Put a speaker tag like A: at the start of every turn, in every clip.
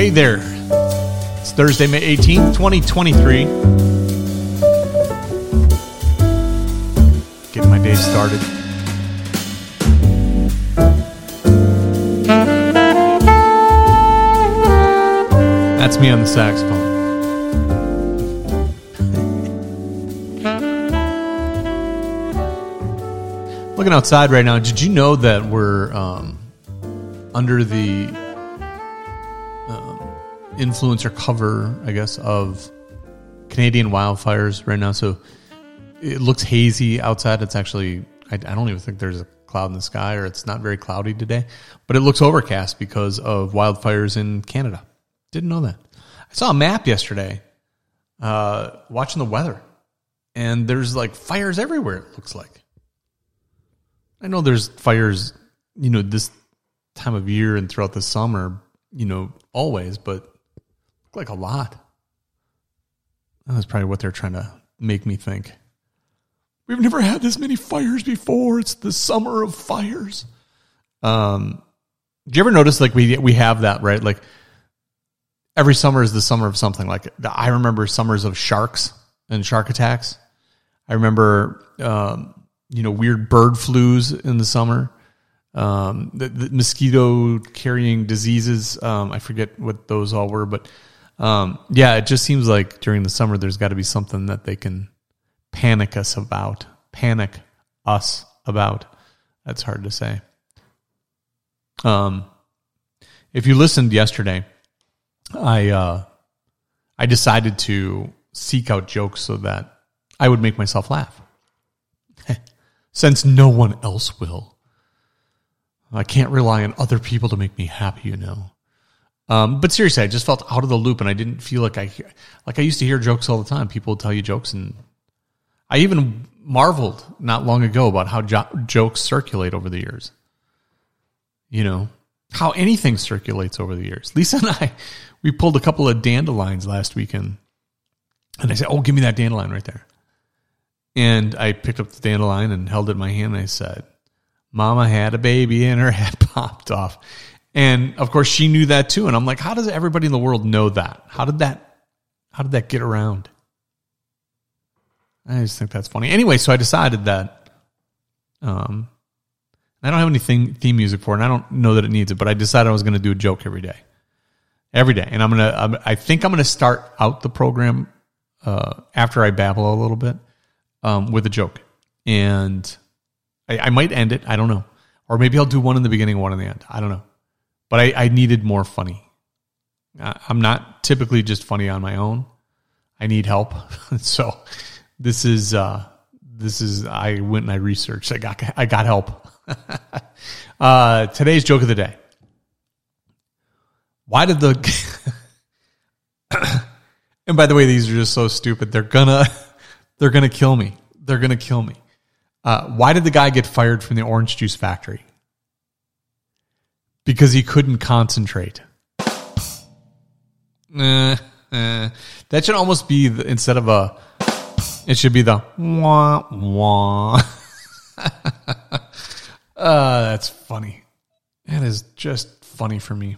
A: Hey there. It's Thursday, May 18th, 2023. Getting my day started. That's me on the saxophone. Looking outside right now, did you know that we're um, under the influence or cover, I guess, of Canadian wildfires right now? So it looks hazy outside. It's actually, I, I don't even think there's a cloud in the sky or it's not very cloudy today, but it looks overcast because of wildfires in Canada. Didn't know that. I saw a map yesterday uh, watching the weather, and there's like fires everywhere, it looks like. I know there's fires, you know, this time of year and throughout the summer, you know, always, but like a lot. That's probably what they're trying to make me think. We've never had this many fires before. It's the summer of fires. Um, do you ever notice like we we have that right? Like every summer is the summer of something. Like I remember summers of sharks and shark attacks. I remember um, you know weird bird flus in the summer um, the, the mosquito carrying diseases um, i forget what those all were but um, yeah it just seems like during the summer there's got to be something that they can panic us about panic us about that's hard to say um, if you listened yesterday i uh, i decided to seek out jokes so that i would make myself laugh since no one else will. I can't rely on other people to make me happy, you know. Um, but seriously, I just felt out of the loop, and I didn't feel like I like I used to hear jokes all the time. People would tell you jokes, and I even marveled not long ago about how jo- jokes circulate over the years. You know how anything circulates over the years. Lisa and I, we pulled a couple of dandelions last weekend, and I said, "Oh, give me that dandelion right there." And I picked up the dandelion and held it in my hand and I said, Mama had a baby and her head popped off. And of course she knew that too. And I'm like, how does everybody in the world know that? How did that how did that get around? I just think that's funny. Anyway, so I decided that um I don't have any theme, music for it, and I don't know that it needs it, but I decided I was going to do a joke every day, every day, and I'm gonna. I think I'm going to start out the program uh, after I babble a little bit, um, with a joke, and I, I, might end it. I don't know, or maybe I'll do one in the beginning, one in the end. I don't know, but I, I needed more funny. I'm not typically just funny on my own. I need help, so this is uh, this is. I went and I researched. I got I got help. uh, today's joke of the day. Why did the and by the way, these are just so stupid. They're gonna they're to kill me. They're to kill me. Uh, why did the guy get fired from the orange juice factory? Because he couldn't concentrate. Uh, uh, that should almost be the, instead of a. It should be the wah wah. uh, that's funny. That is just funny for me.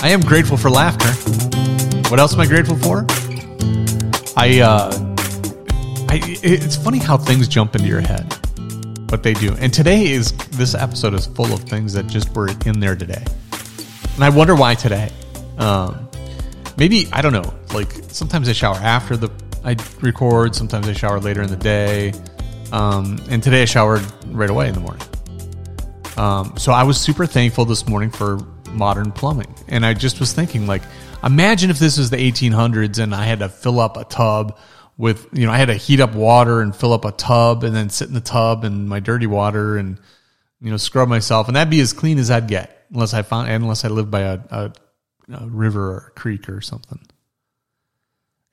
A: I am grateful for laughter. What else am I grateful for? I, uh, I, it's funny how things jump into your head, but they do. And today is this episode is full of things that just were in there today, and I wonder why today. Um, maybe I don't know. Like sometimes I shower after the I record. Sometimes I shower later in the day. Um, and today I showered right away in the morning. Um, so I was super thankful this morning for modern plumbing, and I just was thinking like Imagine if this was the 1800s and I had to fill up a tub with, you know, I had to heat up water and fill up a tub and then sit in the tub and my dirty water and, you know, scrub myself. And that'd be as clean as I'd get unless I found, unless I lived by a, a, a river or a creek or something.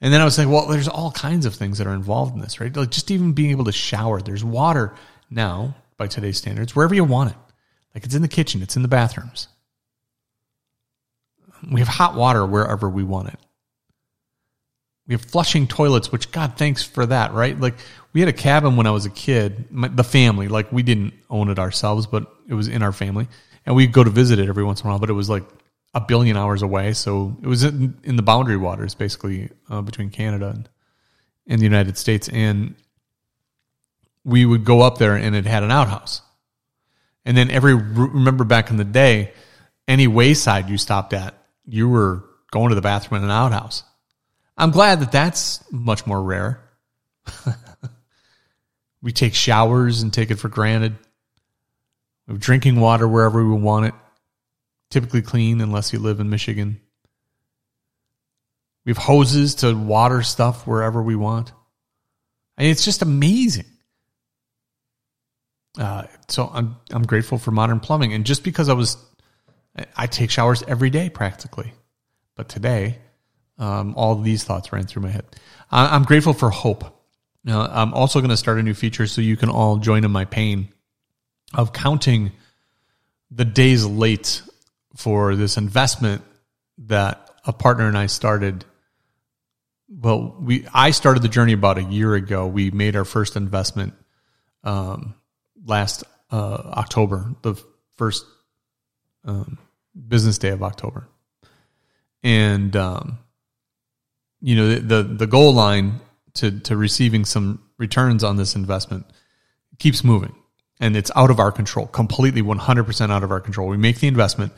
A: And then I was like, well, there's all kinds of things that are involved in this, right? Like just even being able to shower. There's water now by today's standards, wherever you want it. Like it's in the kitchen, it's in the bathrooms. We have hot water wherever we want it. We have flushing toilets, which God thanks for that, right? Like we had a cabin when I was a kid, my, the family, like we didn't own it ourselves, but it was in our family. and we'd go to visit it every once in a while. But it was like a billion hours away, so it was in, in the boundary waters, basically uh, between Canada and, and the United States. And we would go up there, and it had an outhouse. And then every remember back in the day, any wayside you stopped at, you were going to the bathroom in an outhouse. I'm glad that that's much more rare. we take showers and take it for granted. We have drinking water wherever we want it, typically clean unless you live in Michigan. We have hoses to water stuff wherever we want. Mean, it's just amazing. Uh, so I'm I'm grateful for modern plumbing, and just because I was, I take showers every day practically, but today, um, all these thoughts ran through my head. I'm grateful for hope. Now, I'm also going to start a new feature so you can all join in my pain of counting the days late for this investment that a partner and I started. Well, we I started the journey about a year ago. We made our first investment um, last uh, October, the first um, business day of October, and um, you know the, the the goal line to to receiving some returns on this investment keeps moving and it's out of our control completely 100% out of our control. We make the investment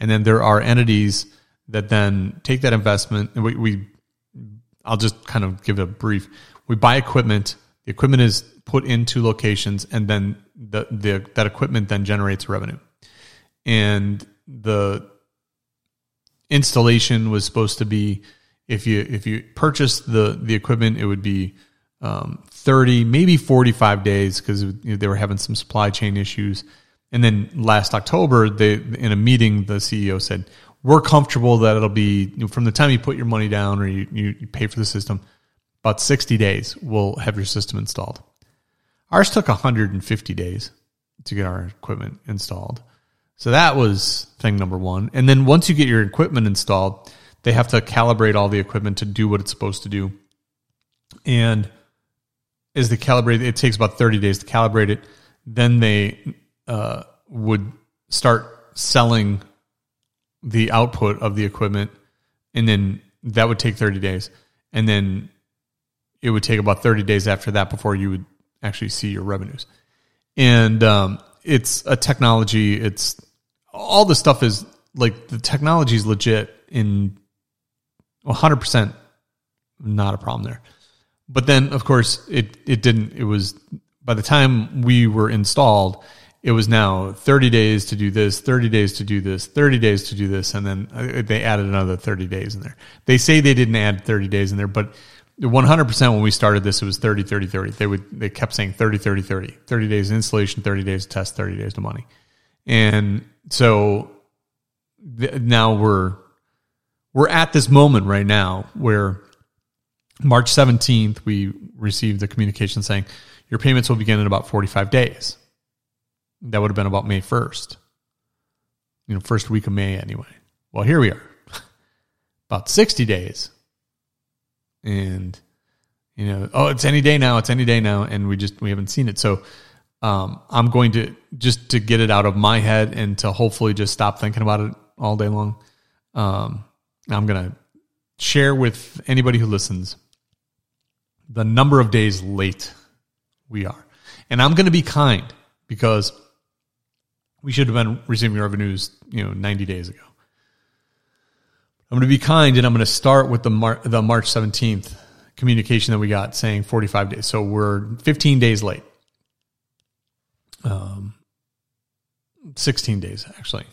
A: and then there are entities that then take that investment and we, we i'll just kind of give a brief we buy equipment the equipment is put into locations and then the, the that equipment then generates revenue. And the installation was supposed to be if you if you purchase the the equipment it would be um, 30 maybe 45 days because you know, they were having some supply chain issues. And then last october they in a meeting the ceo said we're comfortable that it'll be from the time you put your money down or you, you, you pay for the system about 60 days we'll have your system installed. Ours took 150 days to get our equipment installed. So that was thing number one. And then once you get your equipment installed they have to calibrate all the equipment to do what it's supposed to do. And as they calibrate, it takes about 30 days to calibrate it. Then they uh, would start selling the output of the equipment. And then that would take 30 days. And then it would take about 30 days after that before you would actually see your revenues. And um, it's a technology, it's all the stuff is like the technology is legit in 100% not a problem there. But then, of course, it, it didn't. It was by the time we were installed, it was now 30 days to do this, 30 days to do this, 30 days to do this, and then uh, they added another 30 days in there. They say they didn't add 30 days in there, but 100% when we started this, it was 30, 30, 30. They would, they kept saying 30, 30, 30. 30 days of installation, 30 days test, 30 days to money. And so th- now we're we're at this moment right now where March 17th, we received the communication saying your payments will begin in about 45 days. That would have been about May 1st, you know, first week of May anyway. Well, here we are, about 60 days. And, you know, oh, it's any day now, it's any day now. And we just, we haven't seen it. So, um, I'm going to just to get it out of my head and to hopefully just stop thinking about it all day long. Um, I'm going to share with anybody who listens the number of days late we are. And I'm going to be kind because we should have been receiving revenues, you know, 90 days ago. I'm going to be kind and I'm going to start with the Mar- the March 17th communication that we got saying 45 days. So we're 15 days late. Um 16 days actually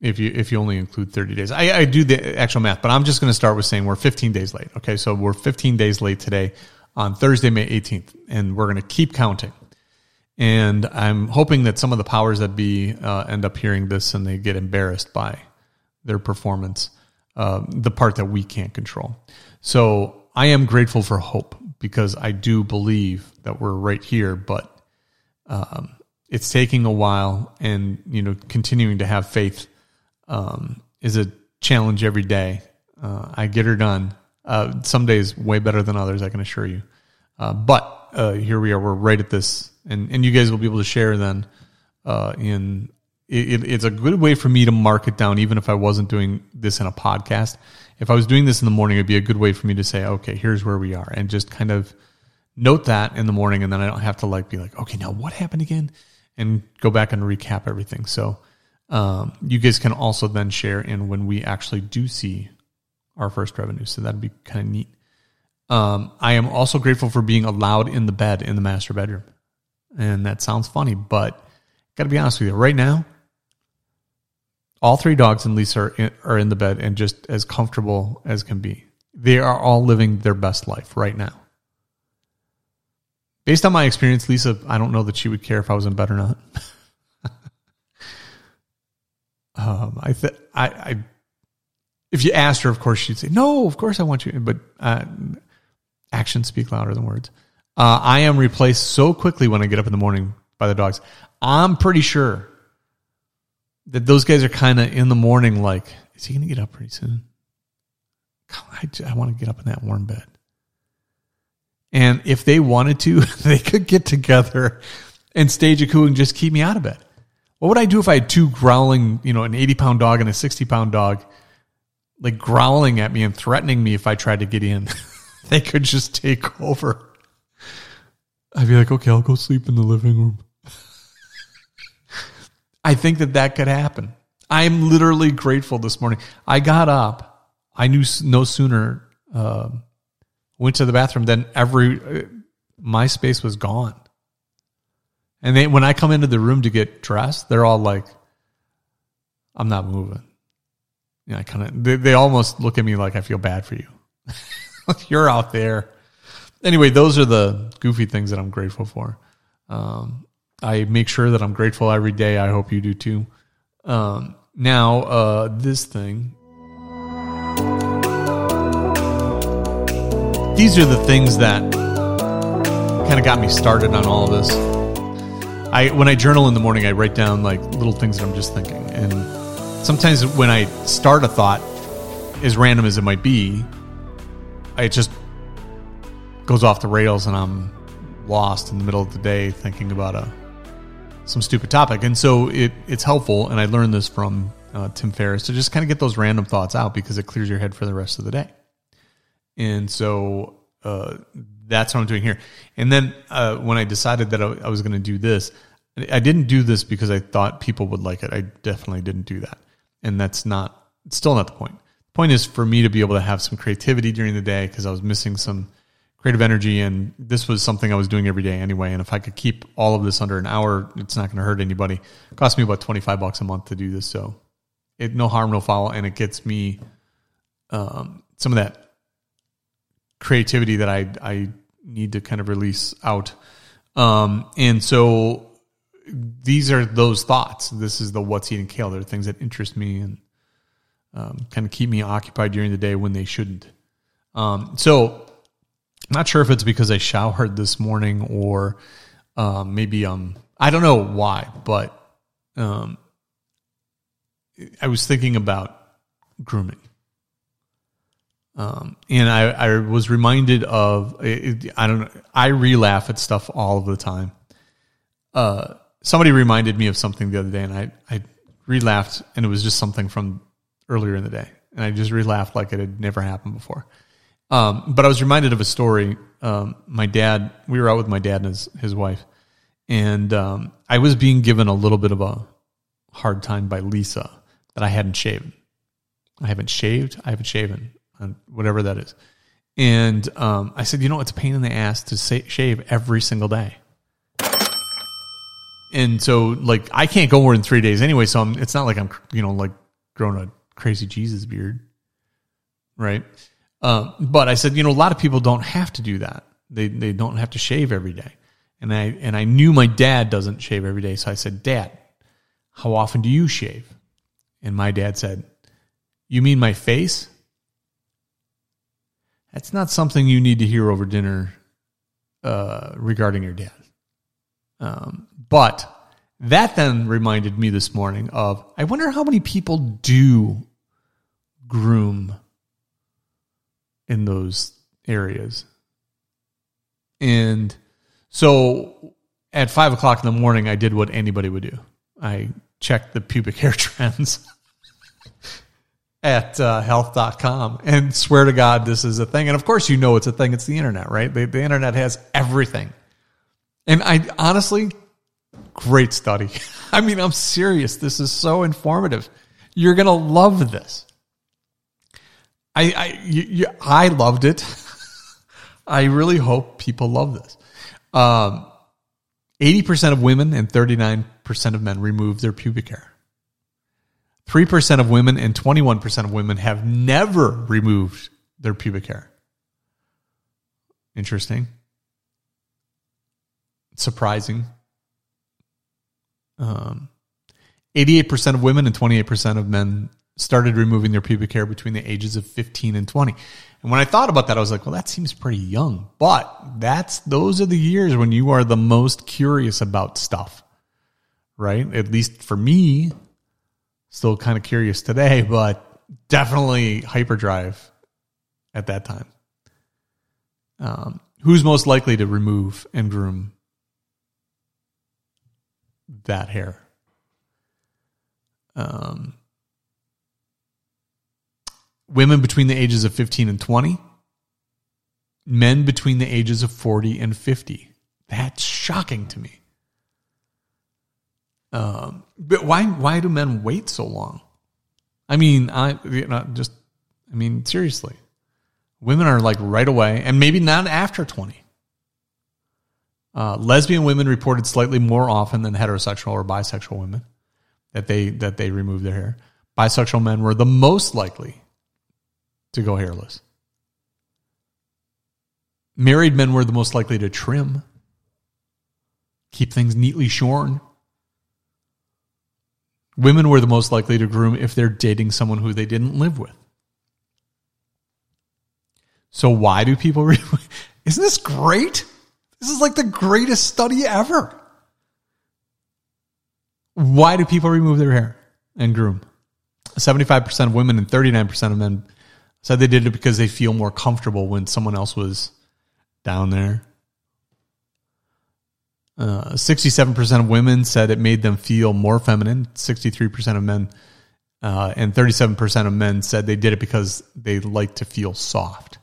A: if you if you only include 30 days. I, I do the actual math, but I'm just going to start with saying we're 15 days late. Okay, so we're 15 days late today on Thursday, May 18th, and we're going to keep counting. And I'm hoping that some of the powers that be uh, end up hearing this and they get embarrassed by their performance, uh, the part that we can't control. So I am grateful for hope because I do believe that we're right here, but um, it's taking a while, and you know, continuing to have faith um, is a challenge every day. Uh, I get her done. Uh, some days way better than others, I can assure you. Uh, but uh, here we are. We're right at this, and and you guys will be able to share then uh, in it, it's a good way for me to mark it down, even if I wasn't doing this in a podcast. If I was doing this in the morning, it'd be a good way for me to say, okay, here's where we are, and just kind of note that in the morning, and then I don't have to like be like, okay, now what happened again, and go back and recap everything. So um, you guys can also then share in when we actually do see our first revenue. So that'd be kind of neat. Um, I am also grateful for being allowed in the bed in the master bedroom. And that sounds funny, but got to be honest with you. Right now, all three dogs and Lisa are in, are in the bed and just as comfortable as can be. They are all living their best life right now. Based on my experience, Lisa, I don't know that she would care if I was in bed or not. um, I, th- I, I, if you asked her, of course she'd say, "No, of course I want you." But uh, actions speak louder than words. Uh, I am replaced so quickly when I get up in the morning by the dogs. I'm pretty sure that those guys are kind of in the morning, like, is he going to get up pretty soon? I, I want to get up in that warm bed. And if they wanted to, they could get together and stage a coup and just keep me out of bed. What would I do if I had two growling, you know, an 80 pound dog and a 60 pound dog, like growling at me and threatening me if I tried to get in? they could just take over. I'd be like, okay, I'll go sleep in the living room. I think that that could happen. I'm literally grateful this morning. I got up. I knew no sooner uh, went to the bathroom than every uh, my space was gone. And they, when I come into the room to get dressed, they're all like, "I'm not moving." Yeah, I kind of they, they almost look at me like I feel bad for you. You're out there. Anyway, those are the goofy things that I'm grateful for. Um, I make sure that I'm grateful every day. I hope you do too. Um, now, uh, this thing. These are the things that kind of got me started on all of this. I when I journal in the morning, I write down like little things that I'm just thinking, and sometimes when I start a thought, as random as it might be, it just goes off the rails, and I'm lost in the middle of the day thinking about a some stupid topic. And so it it's helpful, and I learned this from uh, Tim Ferriss to just kind of get those random thoughts out because it clears your head for the rest of the day. And so uh, that's what I'm doing here. And then uh, when I decided that I, I was going to do this, I didn't do this because I thought people would like it. I definitely didn't do that, and that's not still not the point. The point is for me to be able to have some creativity during the day because I was missing some creative energy and this was something I was doing every day anyway. And if I could keep all of this under an hour, it's not going to hurt anybody. It cost me about 25 bucks a month to do this. So it, no harm, no foul. And it gets me, um, some of that creativity that I, I need to kind of release out. Um, and so these are those thoughts. This is the what's eating kale. They're things that interest me and, um, kind of keep me occupied during the day when they shouldn't. Um, so not sure if it's because I showered this morning or um, maybe um I don't know why, but um, I was thinking about grooming. Um, and I, I was reminded of it, I don't know I re-laugh at stuff all of the time. Uh, somebody reminded me of something the other day, and I I re-laughed, and it was just something from earlier in the day, and I just re-laughed like it had never happened before. Um, but I was reminded of a story. Um, my dad, we were out with my dad and his, his wife, and um, I was being given a little bit of a hard time by Lisa that I hadn't shaved. I haven't shaved. I haven't shaven, whatever that is. And um, I said, you know, it's a pain in the ass to shave every single day. And so, like, I can't go more than three days anyway. So I'm, it's not like I'm, you know, like growing a crazy Jesus beard, right? Um, but I said, you know, a lot of people don't have to do that. They they don't have to shave every day. And I and I knew my dad doesn't shave every day, so I said, "Dad, how often do you shave?" And my dad said, "You mean my face?" That's not something you need to hear over dinner uh, regarding your dad. Um, but that then reminded me this morning of I wonder how many people do groom in those areas. And so at five o'clock in the morning, I did what anybody would do. I checked the pubic hair trends at uh, health.com and swear to God this is a thing. And of course, you know it's a thing. It's the internet, right? The, the internet has everything. And I honestly, great study. I mean, I'm serious. This is so informative. You're going to love this. I, I, you, you, I loved it. I really hope people love this. Um, 80% of women and 39% of men remove their pubic hair. 3% of women and 21% of women have never removed their pubic hair. Interesting. Surprising. Um, 88% of women and 28% of men started removing their pubic hair between the ages of 15 and 20. And when I thought about that, I was like, well, that seems pretty young. But that's those are the years when you are the most curious about stuff. Right? At least for me, still kind of curious today, but definitely hyperdrive at that time. Um, who's most likely to remove and groom that hair? Um, women between the ages of 15 and 20, men between the ages of 40 and 50. That's shocking to me. Um, but why why do men wait so long? I mean, I you know, just I mean seriously, women are like right away, and maybe not after twenty. Uh, lesbian women reported slightly more often than heterosexual or bisexual women that they that they remove their hair. Bisexual men were the most likely to go hairless. Married men were the most likely to trim, keep things neatly shorn. Women were the most likely to groom if they're dating someone who they didn't live with. So why do people? Re- Isn't this great? This is like the greatest study ever. Why do people remove their hair and groom? 75% of women and 39% of men said they did it because they feel more comfortable when someone else was down there. Uh, 67% of women said it made them feel more feminine. 63% of men uh, and 37% of men said they did it because they like to feel soft.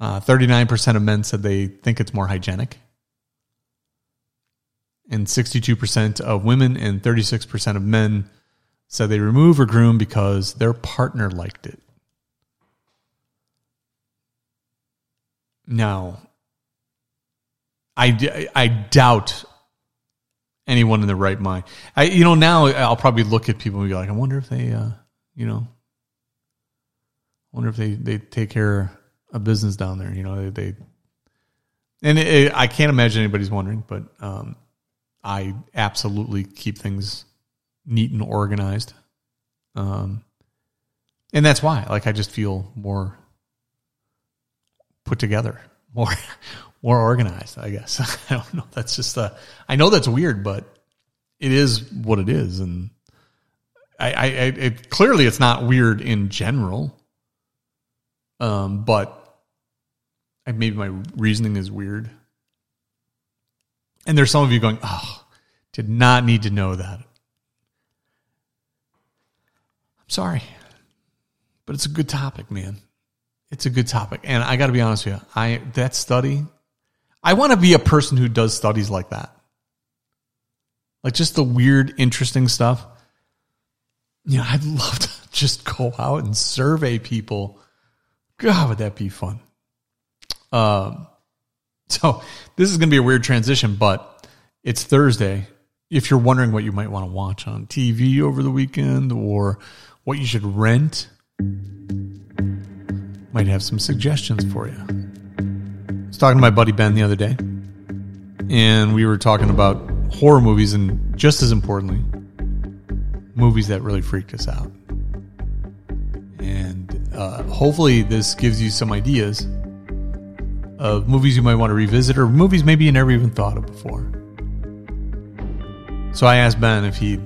A: Uh, 39% of men said they think it's more hygienic. And 62% of women and 36% of men said they remove or groom because their partner liked it. Now, I, I doubt anyone in the right mind. I you know now I'll probably look at people and be like, I wonder if they uh, you know, wonder if they they take care of business down there. You know, they, they and it, it, I can't imagine anybody's wondering, but um, I absolutely keep things neat and organized. Um, and that's why, like, I just feel more put together, more more organized, I guess. I don't know. That's just uh, I know that's weird, but it is what it is, and I, I, it clearly it's not weird in general. Um, but maybe my reasoning is weird. And there's some of you going, "Oh, did not need to know that." I'm sorry, but it's a good topic, man. It's a good topic, and I got to be honest with you. I that study I want to be a person who does studies like that. Like just the weird, interesting stuff. You know, I'd love to just go out and survey people. God, would that be fun? Um, so this is going to be a weird transition, but it's Thursday. If you're wondering what you might want to watch on TV over the weekend or what you should rent, might have some suggestions for you I was talking to my buddy Ben the other day, and we were talking about horror movies and just as importantly, movies that really freaked us out. And uh, hopefully, this gives you some ideas of movies you might want to revisit or movies maybe you never even thought of before. So I asked Ben if he'd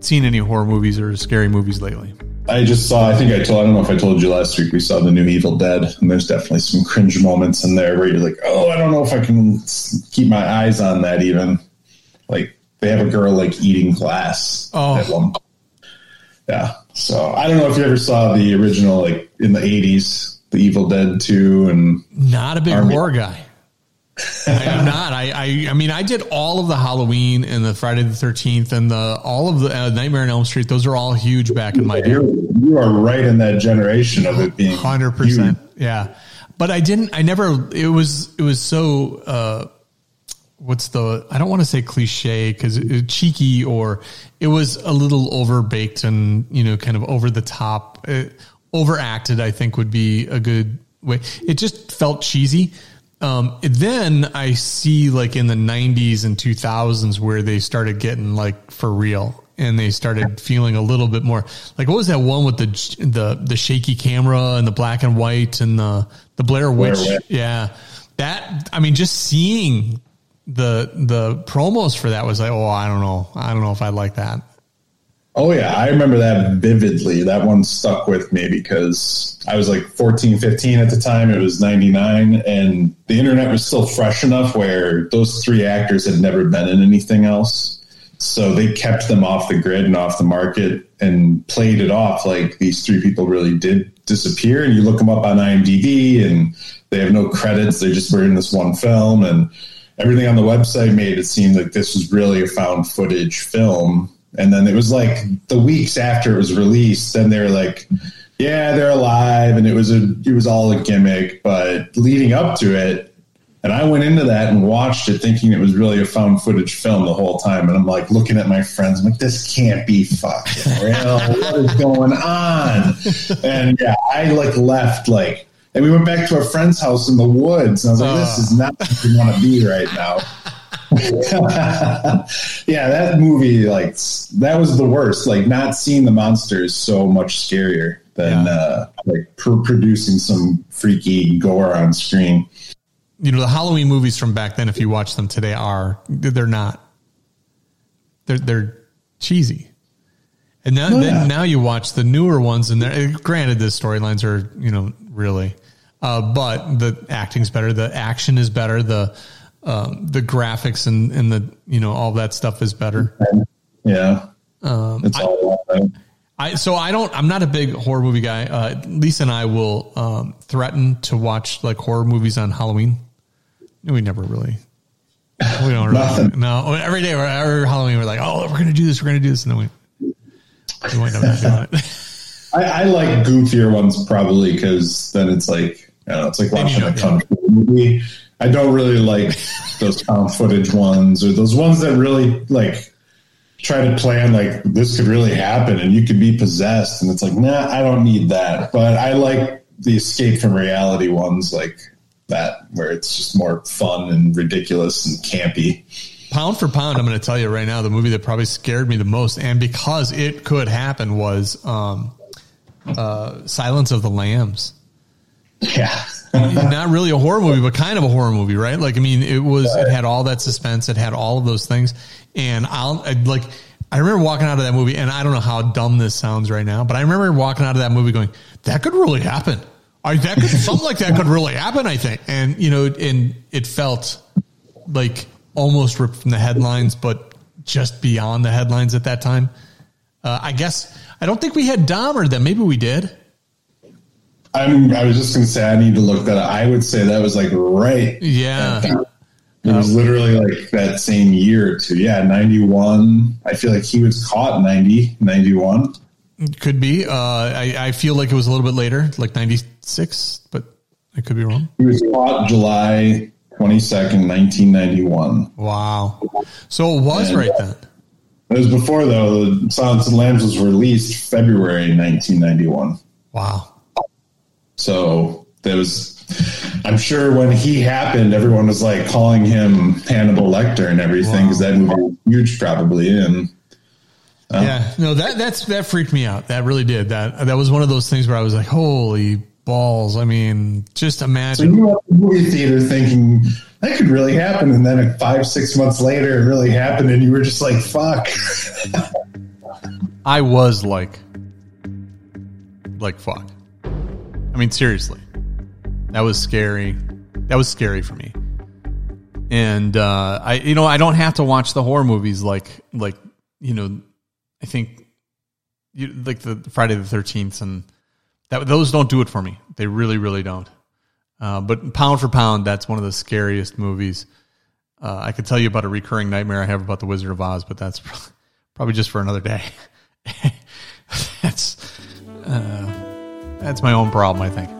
A: seen any horror movies or scary movies lately.
B: I just saw. I think I told. I don't know if I told you last week. We saw the new Evil Dead, and there's definitely some cringe moments in there where you're like, "Oh, I don't know if I can keep my eyes on that." Even like they have a girl like eating glass
A: Oh.
B: at one. Yeah. So I don't know if you ever saw the original like in the eighties, the Evil Dead two, and
A: Not a big
B: Army.
A: horror guy. I am not. I, I I mean, I did all of the Halloween and the Friday the Thirteenth and the all of the uh, Nightmare on Elm Street. Those are all huge back in my day.
B: you're, you are right in that generation of it being
A: Hundred percent. Yeah, but I didn't. I never. It was. It was so. uh What's the? I don't want to say cliche because it, it- cheeky or it was a little overbaked and you know kind of over the top, uh, overacted. I think would be a good way. It just felt cheesy. Um, then I see like in the '90s and 2000s where they started getting like for real and they started feeling a little bit more like what was that one with the the the shaky camera and the black and white and the the Blair Witch?
B: Witch.
A: Yeah, that I mean, just seeing the the promos for that was like, oh, I don't know, I don't know if I like that.
B: Oh yeah, I remember that vividly. That one stuck with me because I was like 14, 15 at the time. It was 99 and the internet was still fresh enough where those three actors had never been in anything else. So they kept them off the grid and off the market and played it off like these three people really did disappear. And you look them up on IMDb and they have no credits. They just were in this one film and everything on the website made it seem like this was really a found footage film. And then it was like the weeks after it was released, then they were like, yeah, they're alive. And it was a, it was all a gimmick, but leading up to it, and I went into that and watched it thinking it was really a found footage film the whole time. And I'm like looking at my friends, I'm like, this can't be fucking real. what is going on? And yeah, I like left like, and we went back to a friend's house in the woods. And I was like, this oh. is not what we want to be right now. yeah, that movie, like, that was the worst. Like, not seeing the monster is so much scarier than
A: Yeah.
B: uh, like pr- producing some freaky gore on screen.
A: You know, the Halloween movies from back then, if you watch them today, are they're not. They're they're cheesy. And now,
B: Oh,
A: then
B: yeah.
A: now you watch the newer ones, and they're granted the storylines are you know really, uh, but the acting's better, the action is better, the um, the graphics and and the you know all that stuff is better.
B: Yeah.
A: Um,
B: it's all about
A: I so I don't. I'm not a big horror movie guy. Uh, Lisa and I will um, threaten to watch like horror movies on Halloween. We never really. We don't really.
B: Nothing.
A: no, every day, we're- every Halloween, we're like, oh, we're gonna do this, we're gonna do this, and then we we wind up doing it.
B: I, I like goofier ones probably because then it's like I don't know, it's like watching a fu movie. I don't really like those found footage ones or those ones that really like try to plan like this could really happen and you could be possessed and it's like nah I don't need that. But I like the escape from reality ones like that where it's just more fun and ridiculous and campy.
A: pound for pound, I'm going to tell you right now, the movie that probably scared me the most, and because it could happen, was um, uh, Silence of the Lambs.
B: Yeah.
A: Not really a horror movie, but kind of a horror movie, right? Like, I mean, it was, it had all that suspense, it had all of those things. And I'll, I, like, I remember walking out of that movie, and I don't know how dumb this sounds right now, but I remember walking out of that movie going, that could really happen. I, that could, something like that could really happen, I think. And, you know, and it felt like almost ripped from the headlines, but just beyond the headlines at that time. Uh, I guess, I don't think we had Dahmer then. Maybe we did.
B: I'm I was just gonna say I need to look that up. I would say that was like right
A: Yeah.
B: It was literally like that same year or two. Yeah, 91. I feel like he was caught 90, 91.
A: Could be. Uh, I, I feel like it was a little bit later, like 96, but I could be wrong.
B: He was caught July 22nd, 1991.
A: Wow. So it was
B: And-
A: right then.
B: It was before, though, the Silence of the Lambs was released February 1991.
A: Wow.
B: So there was, I'm sure when he happened, everyone was like calling him Hannibal Lecter and everything because that movie was huge, probably. And uh.
A: Yeah. No, that, that's, that freaked me out. That really did. That, that was one of those things where I was like, holy balls. I mean, just
B: So
A: imagine.
B: you went to the movie theater thinking that could really happen, and then five, six months later, it really happened, and you were just like, "Fuck."
A: I was like, like, fuck. I mean, seriously, that was scary. That was scary for me. and uh, I you know I don't have to watch the horror movies like like you know I think you, like the Friday the Thirteenth and that those don't do it for me. They really really don't. Uh, but pound for pound, that's one of the scariest movies. Uh, I could tell you about a recurring nightmare I have about the Wizard of Oz, but that's probably just for another day. that's uh, that's my own problem, I think.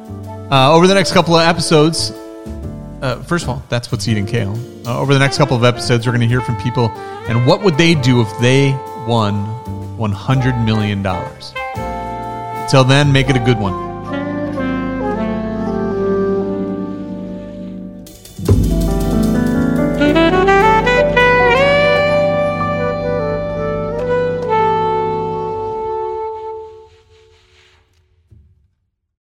A: Uh, over the next couple of episodes, uh, first of all, that's what's eating kale. Uh, over the next couple of episodes, we're going to hear from people and what would they do if they won $100 million. Till then, make it a good one.